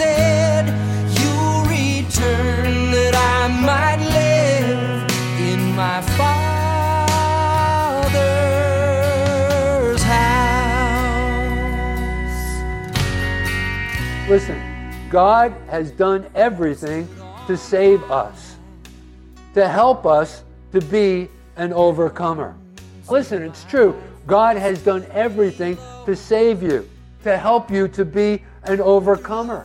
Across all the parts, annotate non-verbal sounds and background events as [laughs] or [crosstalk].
said. You'll return that I might live in my Father's house. Listen, God has done everything to save us, to help us to be an overcomer. Listen, it's true. God has done everything to save you, to help you to be an overcomer.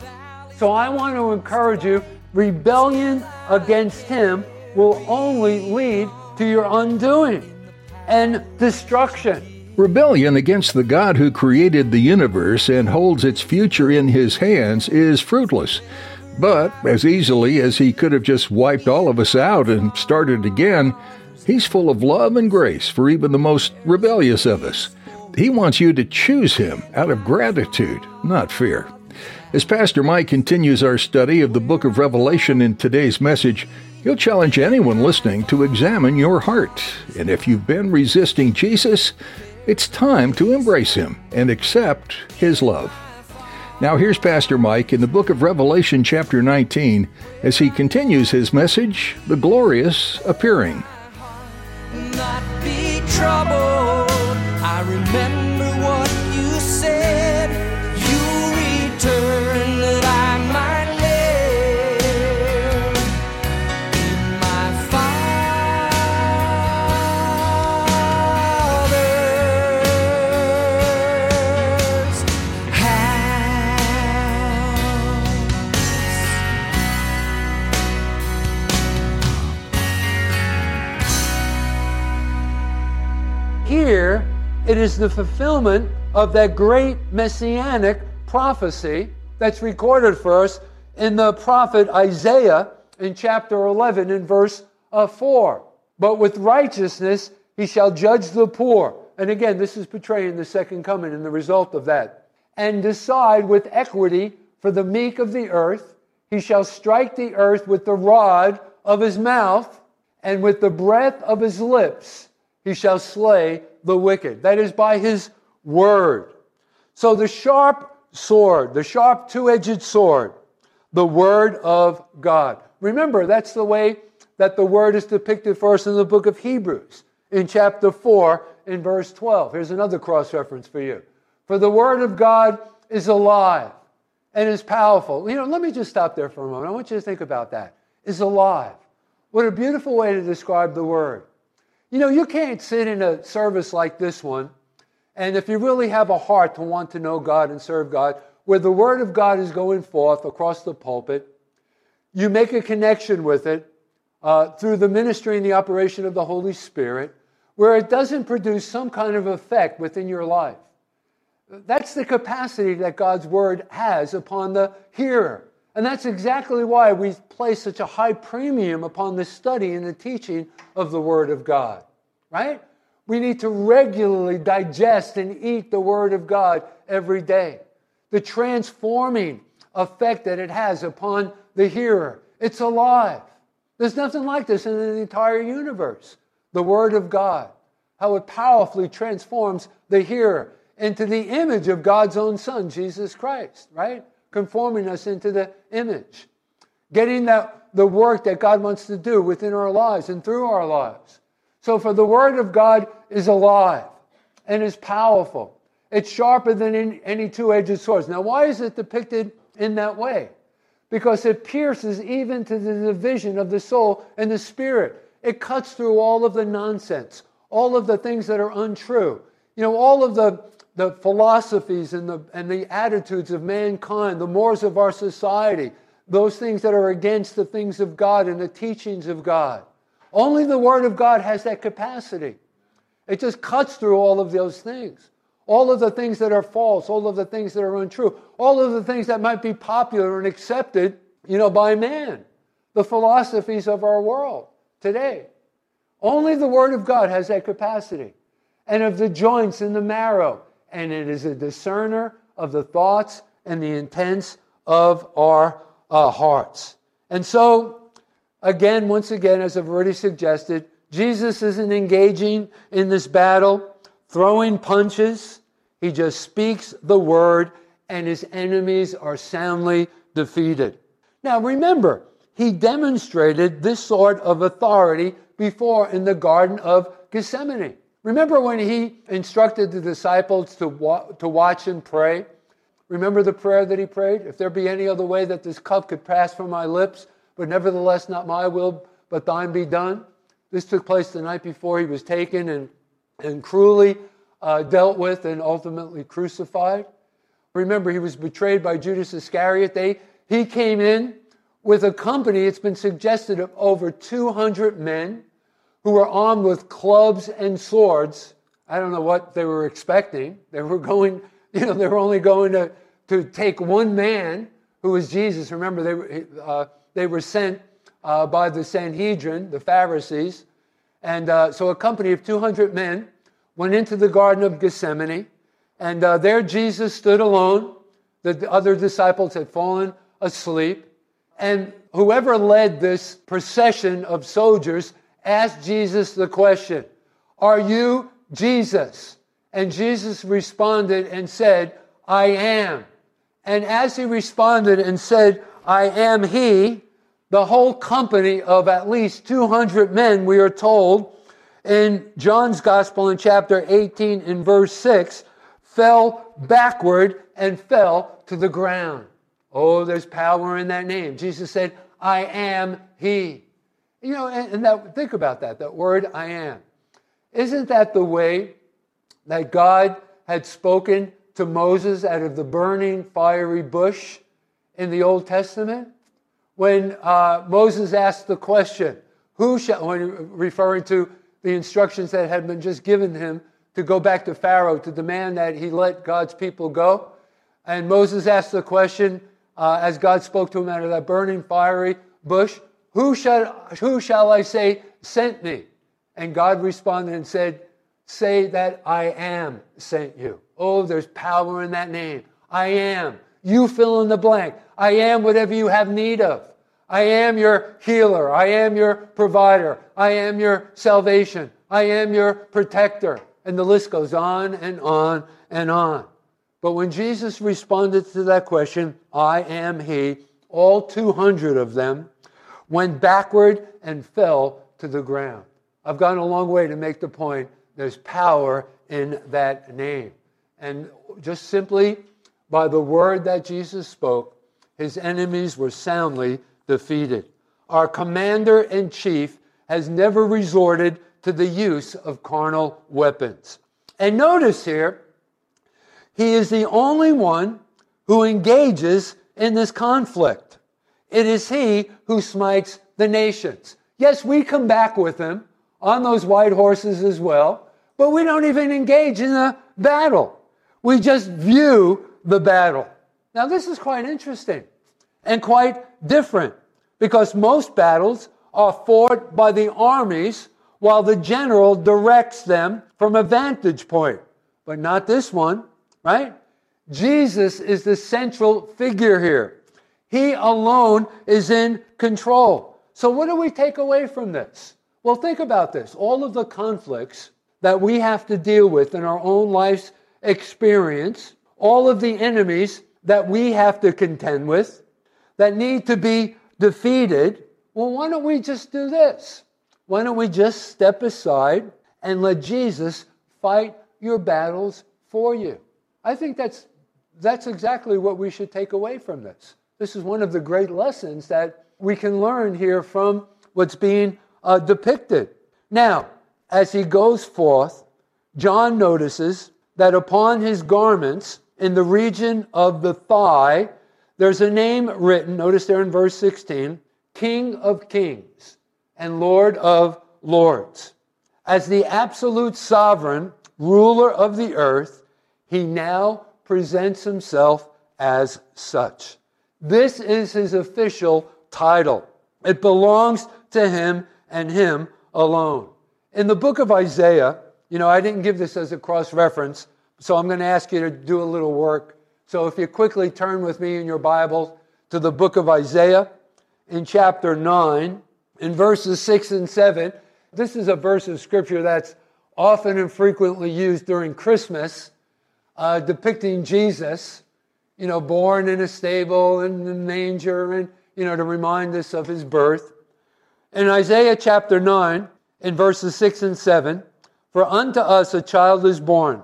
So I want to encourage you rebellion against Him will only lead to your undoing and destruction. Rebellion against the God who created the universe and holds its future in his hands is fruitless. But as easily as he could have just wiped all of us out and started again, he's full of love and grace for even the most rebellious of us. He wants you to choose him out of gratitude, not fear. As Pastor Mike continues our study of the book of Revelation in today's message, he'll challenge anyone listening to examine your heart. And if you've been resisting Jesus, it's time to embrace him and accept his love. Now, here's Pastor Mike in the book of Revelation, chapter 19, as he continues his message The Glorious Appearing. Here, it is the fulfillment of that great messianic prophecy that's recorded for us in the prophet Isaiah in chapter 11 in verse uh, 4. But with righteousness he shall judge the poor. And again, this is portraying the second coming and the result of that. And decide with equity for the meek of the earth. He shall strike the earth with the rod of his mouth, and with the breath of his lips he shall slay the wicked. That is by his word. So the sharp sword, the sharp two edged sword, the word of God. Remember, that's the way that the word is depicted us in the book of Hebrews in chapter 4 in verse 12. Here's another cross reference for you. For the word of God is alive and is powerful. You know, let me just stop there for a moment. I want you to think about that. Is alive. What a beautiful way to describe the word. You know, you can't sit in a service like this one, and if you really have a heart to want to know God and serve God, where the Word of God is going forth across the pulpit, you make a connection with it uh, through the ministry and the operation of the Holy Spirit, where it doesn't produce some kind of effect within your life. That's the capacity that God's Word has upon the hearer. And that's exactly why we place such a high premium upon the study and the teaching of the Word of God, right? We need to regularly digest and eat the Word of God every day. The transforming effect that it has upon the hearer. It's alive. There's nothing like this in the entire universe. The Word of God, how it powerfully transforms the hearer into the image of God's own Son, Jesus Christ, right? Conforming us into the image. Getting that, the work that God wants to do within our lives and through our lives. So, for the Word of God is alive and is powerful. It's sharper than any, two edged sword. Now, why is it depicted in that way? Because it pierces even to the division of the soul and the spirit. It cuts through all of the nonsense, all of the things that are untrue. You know, all of the, the philosophies and the, and the attitudes of mankind, the mores of our society, those things that are against the things of God and the teachings of God. Only the Word of God has that capacity. It just cuts through all of those things. all of the things that are false, all of the things that are untrue, all of the things that might be popular and accepted, you know, by man, the philosophies of our world today. Only the Word of God has that capacity, and of the joints and the marrow, and it is a discerner of the thoughts and the intents of our uh, hearts. And so, again, once again, as I've already suggested, Jesus isn't engaging in this battle, throwing punches. He just speaks the word, and his enemies are soundly defeated. Now, remember, he demonstrated this sort of authority before in the Garden of Gethsemane. Remember when he instructed the disciples to, wa- to watch and pray? Remember the prayer that he prayed? If there be any other way that this cup could pass from my lips, but nevertheless not my will, but thine be done. This took place the night before he was taken and, and cruelly uh, dealt with and ultimately crucified. Remember, he was betrayed by Judas Iscariot. They, he came in with a company, it's been suggested, of over 200 men who were armed with clubs and swords. I don't know what they were expecting. They were going, [laughs] you know, they were only going to, to take one man who was Jesus. Remember, they were, uh, they were sent uh, by the Sanhedrin, the Pharisees. And uh, so a company of 200 men went into the Garden of Gethsemane. And uh, there Jesus stood alone. The other disciples had fallen asleep. And whoever led this procession of soldiers asked Jesus the question, Are you Jesus? And Jesus responded and said, I am. And as he responded and said, I am he, the whole company of at least 200 men, we are told in John's Gospel in chapter 18 in verse 6, fell backward and fell to the ground. Oh, there's power in that name. Jesus said, I am he. You know, and, and that, think about that, that word I am. Isn't that the way that God had spoken to Moses out of the burning fiery bush in the Old Testament? When uh, Moses asked the question, who shall, when referring to the instructions that had been just given him to go back to Pharaoh to demand that he let God's people go. And Moses asked the question, uh, as God spoke to him out of that burning fiery bush, who shall, who shall I say sent me? And God responded and said, Say that I am sent you. Oh, there's power in that name. I am. You fill in the blank. I am whatever you have need of. I am your healer. I am your provider. I am your salvation. I am your protector. And the list goes on and on and on. But when Jesus responded to that question, I am He, all 200 of them went backward and fell to the ground. I've gone a long way to make the point there's power in that name. And just simply by the word that Jesus spoke, his enemies were soundly defeated. Our commander in chief has never resorted to the use of carnal weapons. And notice here, he is the only one who engages in this conflict. It is he who smites the nations. Yes, we come back with him on those white horses as well, but we don't even engage in the battle. We just view the battle. Now, this is quite interesting and quite different because most battles are fought by the armies while the general directs them from a vantage point. But not this one, right? Jesus is the central figure here. He alone is in control. So, what do we take away from this? Well, think about this. All of the conflicts that we have to deal with in our own life's experience, all of the enemies that we have to contend with, that need to be defeated, well, why don't we just do this? Why don't we just step aside and let Jesus fight your battles for you? I think that's, that's exactly what we should take away from this. This is one of the great lessons that we can learn here from what's being uh, depicted. Now, as he goes forth, John notices that upon his garments, in the region of the thigh, there's a name written, notice there in verse 16 King of Kings and Lord of Lords. As the absolute sovereign ruler of the earth, he now presents himself as such. This is his official title. It belongs to him and him alone. In the book of Isaiah, you know, I didn't give this as a cross reference, so I'm going to ask you to do a little work. So if you quickly turn with me in your Bible to the book of Isaiah in chapter 9, in verses 6 and 7, this is a verse of scripture that's often and frequently used during Christmas, uh, depicting Jesus, you know, born in a stable in the manger, and, you know, to remind us of his birth. In Isaiah chapter 9, in verses 6 and 7, for unto us a child is born,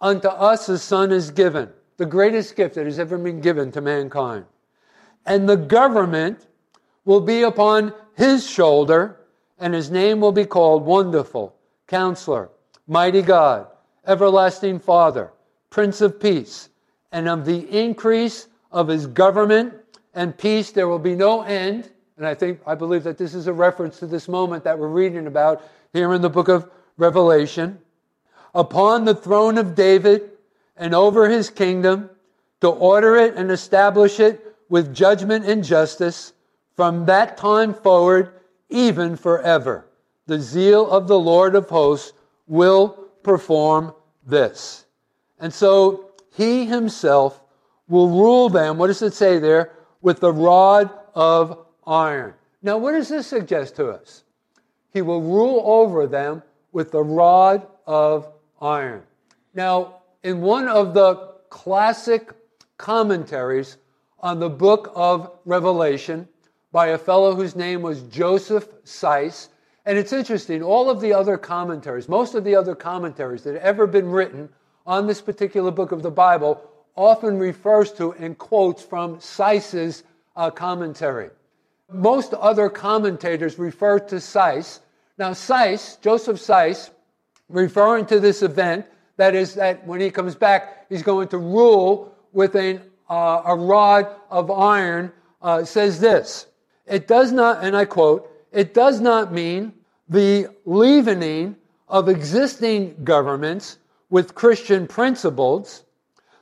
unto us a son is given, the greatest gift that has ever been given to mankind. And the government will be upon his shoulder, and his name will be called Wonderful, Counselor, Mighty God, Everlasting Father, Prince of Peace. And of the increase of his government and peace there will be no end. And I think, I believe that this is a reference to this moment that we're reading about here in the book of Revelation. Upon the throne of David and over his kingdom, to order it and establish it with judgment and justice from that time forward, even forever. The zeal of the Lord of hosts will perform this. And so he himself will rule them, what does it say there? With the rod of iron. Now, what does this suggest to us? He will rule over them with the rod of iron. Now, in one of the classic commentaries on the book of Revelation by a fellow whose name was Joseph Seiss, and it's interesting, all of the other commentaries, most of the other commentaries that have ever been written on this particular book of the Bible often refers to and quotes from Seiss's uh, commentary. Most other commentators refer to Seiss. Now, Seiss, Joseph Seiss, referring to this event, that is, that when he comes back, he's going to rule with an, uh, a rod of iron, uh, says this. It does not, and I quote, it does not mean the leavening of existing governments with Christian principles,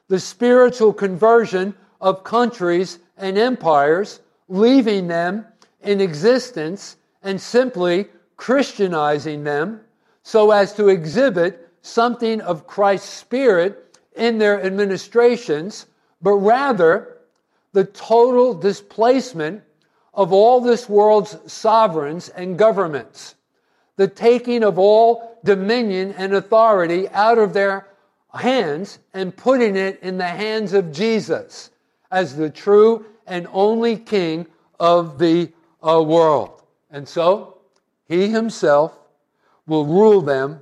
the spiritual conversion of countries and empires, leaving them in existence and simply Christianizing them so as to exhibit something of Christ's spirit in their administrations, but rather the total displacement of all this world's sovereigns and governments, the taking of all dominion and authority out of their hands and putting it in the hands of Jesus as the true and only King of the uh, world. And so, he himself will rule them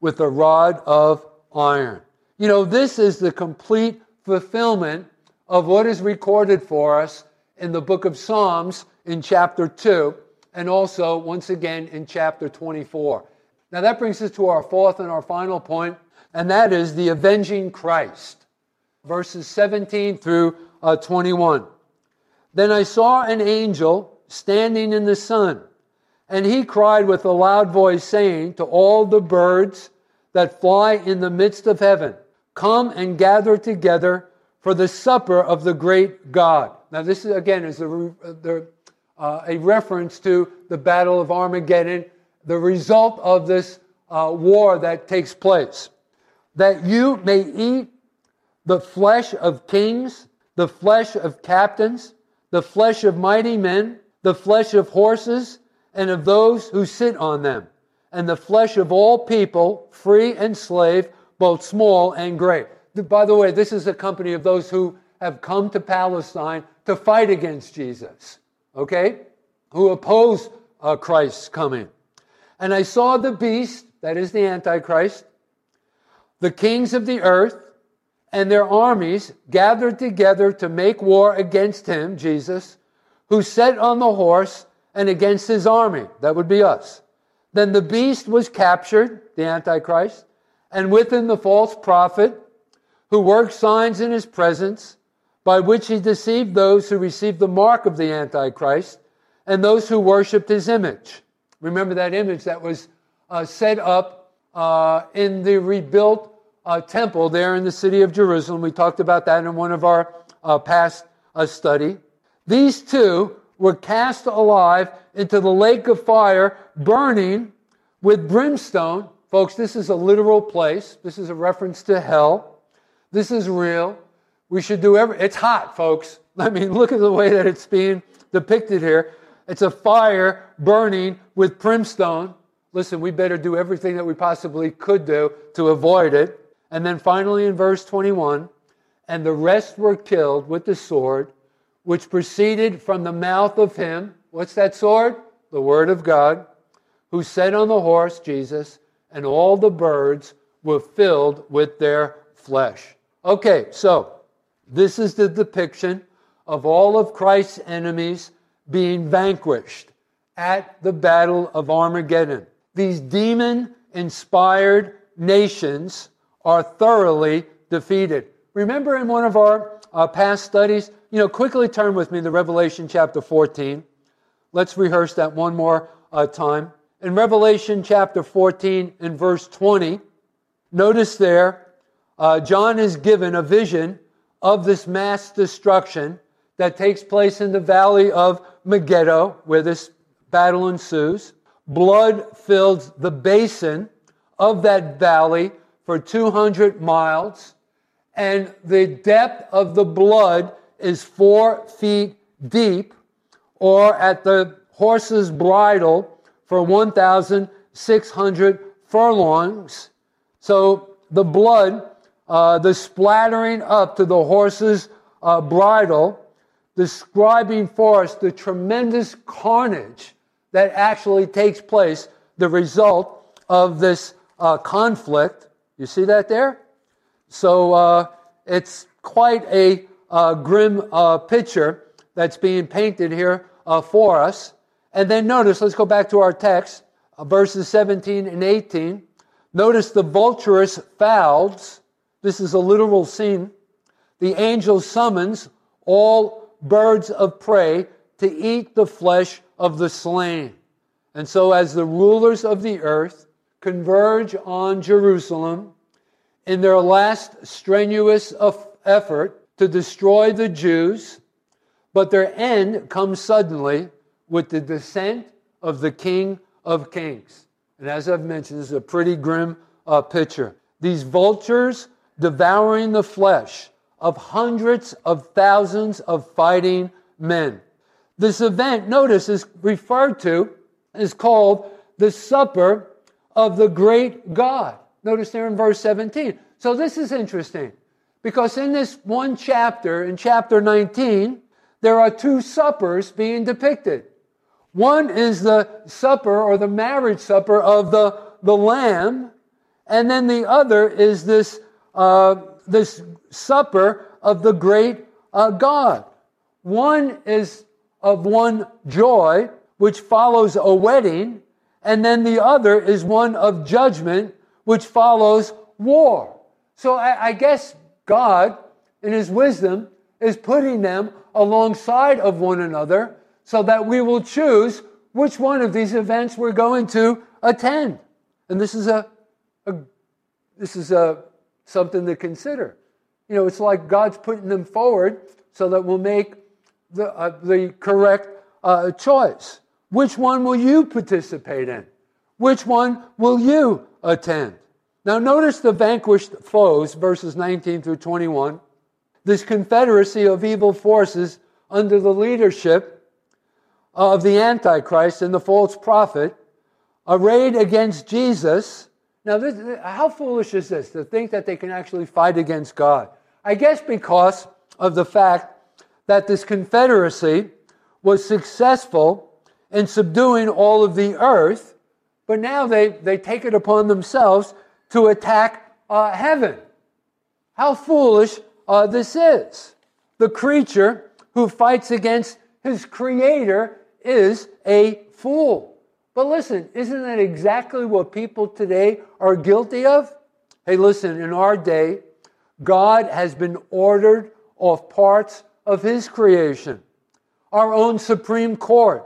with a rod of iron. You know, this is the complete fulfillment of what is recorded for us in the book of Psalms in chapter 2, and also once again in chapter 24. Now that brings us to our fourth and our final point, and that is the avenging Christ. Verses 17 through uh, 21. Then I saw an angel standing in the sun, and he cried with a loud voice, saying to all the birds that fly in the midst of heaven, Come and gather together for the supper of the great God. Now, this is, again is the, the, uh, a reference to the Battle of Armageddon, the result of this uh, war that takes place. That you may eat the flesh of kings, the flesh of captains, the flesh of mighty men, the flesh of horses, and of those who sit on them, and the flesh of all people, free and slave, both small and great. By the way, this is a company of those who have come to Palestine to fight against Jesus, okay? Who oppose uh, Christ's coming. And I saw the beast, that is the Antichrist, the kings of the earth, and their armies gathered together to make war against him, Jesus, who sat on the horse and against his army. That would be us. Then the beast was captured, the Antichrist, and with him the false prophet who worked signs in his presence, by which he deceived those who received the mark of the Antichrist and those who worshiped his image. Remember that image that was uh, set up uh, in the rebuilt uh, temple there in the city of Jerusalem. We talked about that in one of our uh, past uh, study. These two were cast alive into the lake of fire, burning with brimstone. Folks, this is a literal place. This is a reference to hell. This is real. We should do every. It's hot, folks. [laughs] I mean, look at the way that it's being depicted here. It's a fire burning with brimstone. Listen, we better do everything that we possibly could do to avoid it. And then finally in verse 21, and the rest were killed with the sword, which proceeded from the mouth of him. What's that sword? The word of God, who sat on the horse, Jesus, and all the birds were filled with their flesh. Okay, so this is the depiction of all of Christ's enemies being vanquished at the Battle of Armageddon. These demon inspired nations are thoroughly defeated. Remember in one of our uh, past studies, you know, quickly turn with me to Revelation chapter 14. Let's rehearse that one more uh, time. In Revelation chapter 14 and verse 20, notice there, uh, John is given a vision of this mass destruction that takes place in the valley of Megiddo, where this battle ensues. Blood fills the basin of that valley for 200 miles, and the depth of the blood is four feet deep, or at the horse's bridle for 1,600 furlongs. So the blood, uh, the splattering up to the horse's uh, bridle, describing for us the tremendous carnage that actually takes place, the result of this uh, conflict. You see that there? So uh, it's quite a uh, grim uh, picture that's being painted here for us. And then notice, let's go back to our text, verses 17 and 18. Notice the vulturous fowls. This is a literal scene. The angel summons all birds of prey to eat the flesh of the slain. And so, as the rulers of the earth converge on Jerusalem in their last strenuous effort to destroy the Jews, but their end comes suddenly with the descent of the King of Kings. And as I've mentioned, this is a pretty grim uh, picture. These vultures devouring the flesh of hundreds of thousands of fighting men. This event, notice, is referred to, is called the supper of the great God. Notice there in verse 17. So this is interesting because in this one chapter, in chapter 19, there are two suppers being depicted. One is the supper or the marriage supper of the, the Lamb, and then the other is this, uh, this supper of the great uh, God. One is of one joy, which follows a wedding, and then the other is one of judgment, which follows war. So I, I guess God, in His wisdom, is putting them alongside of one another so that we will choose which one of these events we're going to attend. And this is a, a this is a something to consider. You know, it's like God's putting them forward so that we'll make the, uh, the correct uh, choice. Which one will you participate in? Which one will you attend? Now, notice the vanquished foes, verses 19 through 21. This confederacy of evil forces under the leadership of the Antichrist and the false prophet, arrayed against Jesus. Now, this, how foolish is this to think that they can actually fight against God? I guess because of the fact that this confederacy was successful in subduing all of the earth, but now they, they take it upon themselves to attack uh, heaven. How foolish uh, this is. The creature who fights against his creator is a fool. But listen, isn't that exactly what people today are guilty of? Hey, listen, in our day, God has been ordered off parts of his creation. Our own Supreme Court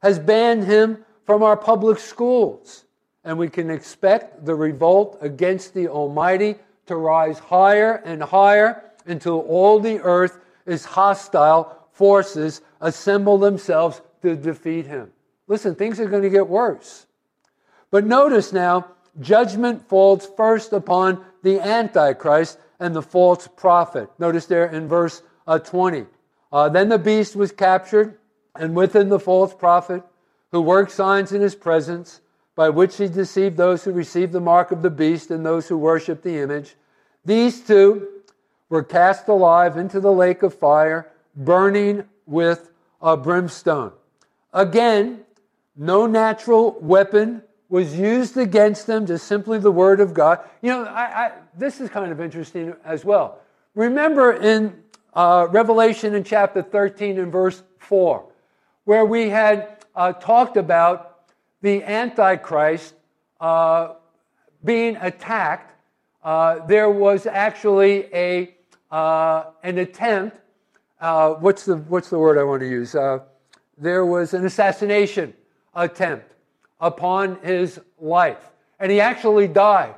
has banned him from our public schools, and we can expect the revolt against the Almighty to rise higher and higher until all the earth is hostile forces assemble themselves to defeat him. Listen, things are going to get worse. But notice now, judgment falls first upon the Antichrist and the false prophet. Notice there in verse uh, 20. Uh, then the beast was captured, and with him the false prophet, who worked signs in his presence, by which he deceived those who received the mark of the beast and those who worshiped the image. These two were cast alive into the lake of fire, burning with a brimstone. Again, no natural weapon was used against them, just simply the word of God. You know, I, I, this is kind of interesting as well. Remember in uh, Revelation in chapter 13 and verse 4, where we had uh, talked about the Antichrist uh, being attacked, uh, there was actually a, uh, an attempt. Uh, what's, the, what's the word I want to use? there was an assassination attempt upon his life. And he actually died,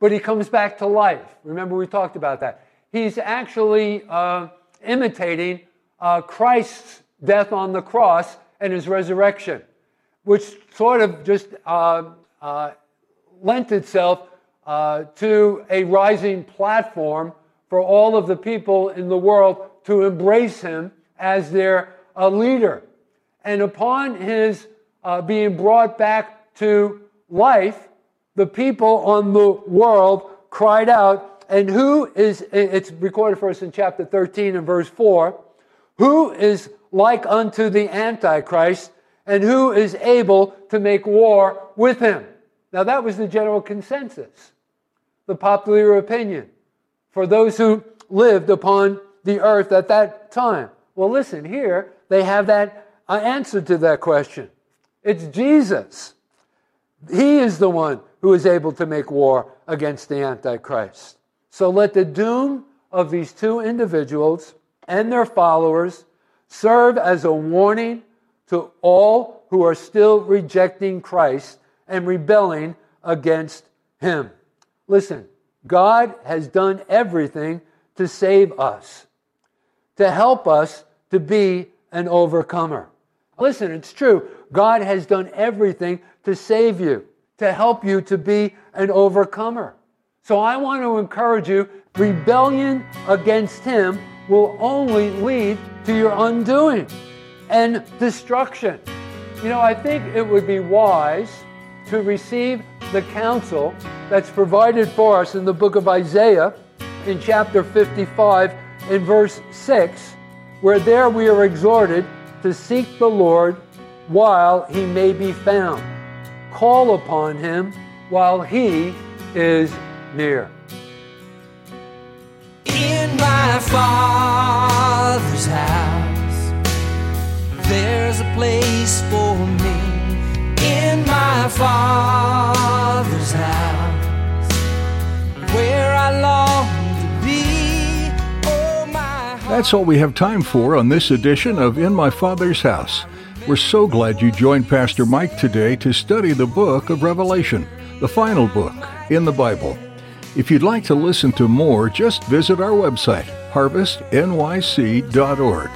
but he comes back to life. Remember, we talked about that. He's actually uh, imitating uh, Christ's death on the cross and his resurrection, which sort of just uh, uh lent itself uh, to a rising platform for all of the people in the world to embrace him as their uh, leader. And upon his uh, being brought back to life, the people on the world cried out, and who is, it's recorded for us in chapter 13 and verse 4, who is like unto the Antichrist, and who is able to make war with him? Now, that was the general consensus, the popular opinion for those who lived upon the earth at that time. Well, listen, here they have that uh, answer to that question. It's Jesus. He is the one who is able to make war against the Antichrist. So let the doom of these two individuals and their followers serve as a warning to all who are still rejecting Christ and rebelling against Him. Listen, God has done everything to save us, to help us to be an overcomer. Listen, it's true. God has done everything to save you, to help you to be an overcomer. So I want to encourage you rebellion against Him will only lead to your undoing and destruction. You know, I think it would be wise to receive the counsel that's provided for us in the book of Isaiah in chapter 55 in verse 6, where there we are exhorted to seek the Lord while he may be found. Call upon him while he is near. In my Father's house, there's a place for me. In my Father's house, where I long that's all we have time for on this edition of In My Father's House. We're so glad you joined Pastor Mike today to study the book of Revelation, the final book in the Bible. If you'd like to listen to more, just visit our website, harvestnyc.org.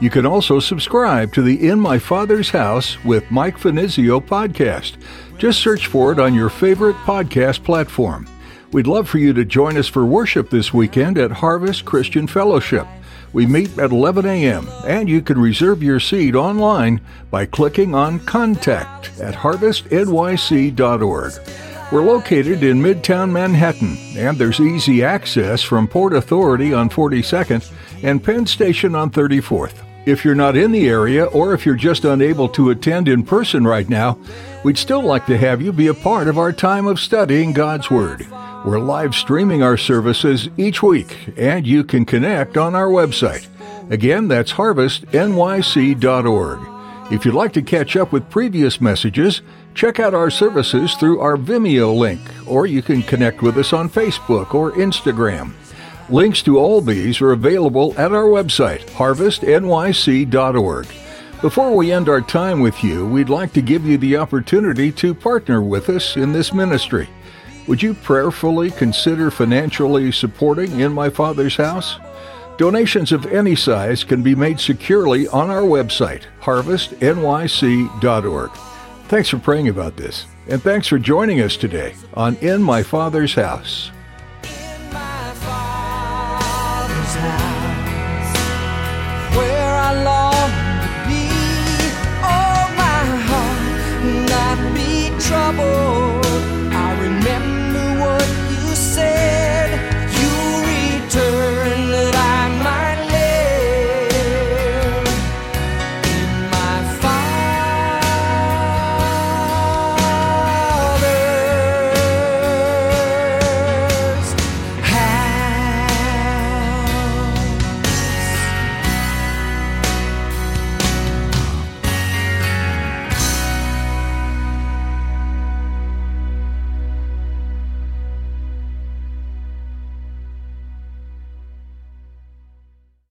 You can also subscribe to the In My Father's House with Mike Finizio podcast. Just search for it on your favorite podcast platform. We'd love for you to join us for worship this weekend at Harvest Christian Fellowship. We meet at 11 a.m., and you can reserve your seat online by clicking on Contact at harvestnyc.org. We're located in Midtown Manhattan, and there's easy access from Port Authority on 42nd and Penn Station on 34th. If you're not in the area, or if you're just unable to attend in person right now, we'd still like to have you be a part of our time of studying God's Word. We're live streaming our services each week, and you can connect on our website. Again, that's harvestnyc.org. If you'd like to catch up with previous messages, check out our services through our Vimeo link, or you can connect with us on Facebook or Instagram. Links to all these are available at our website, harvestnyc.org. Before we end our time with you, we'd like to give you the opportunity to partner with us in this ministry. Would you prayerfully consider financially supporting In My Father's House? Donations of any size can be made securely on our website, harvestnyc.org. Thanks for praying about this, and thanks for joining us today on In My Father's House. Yeah.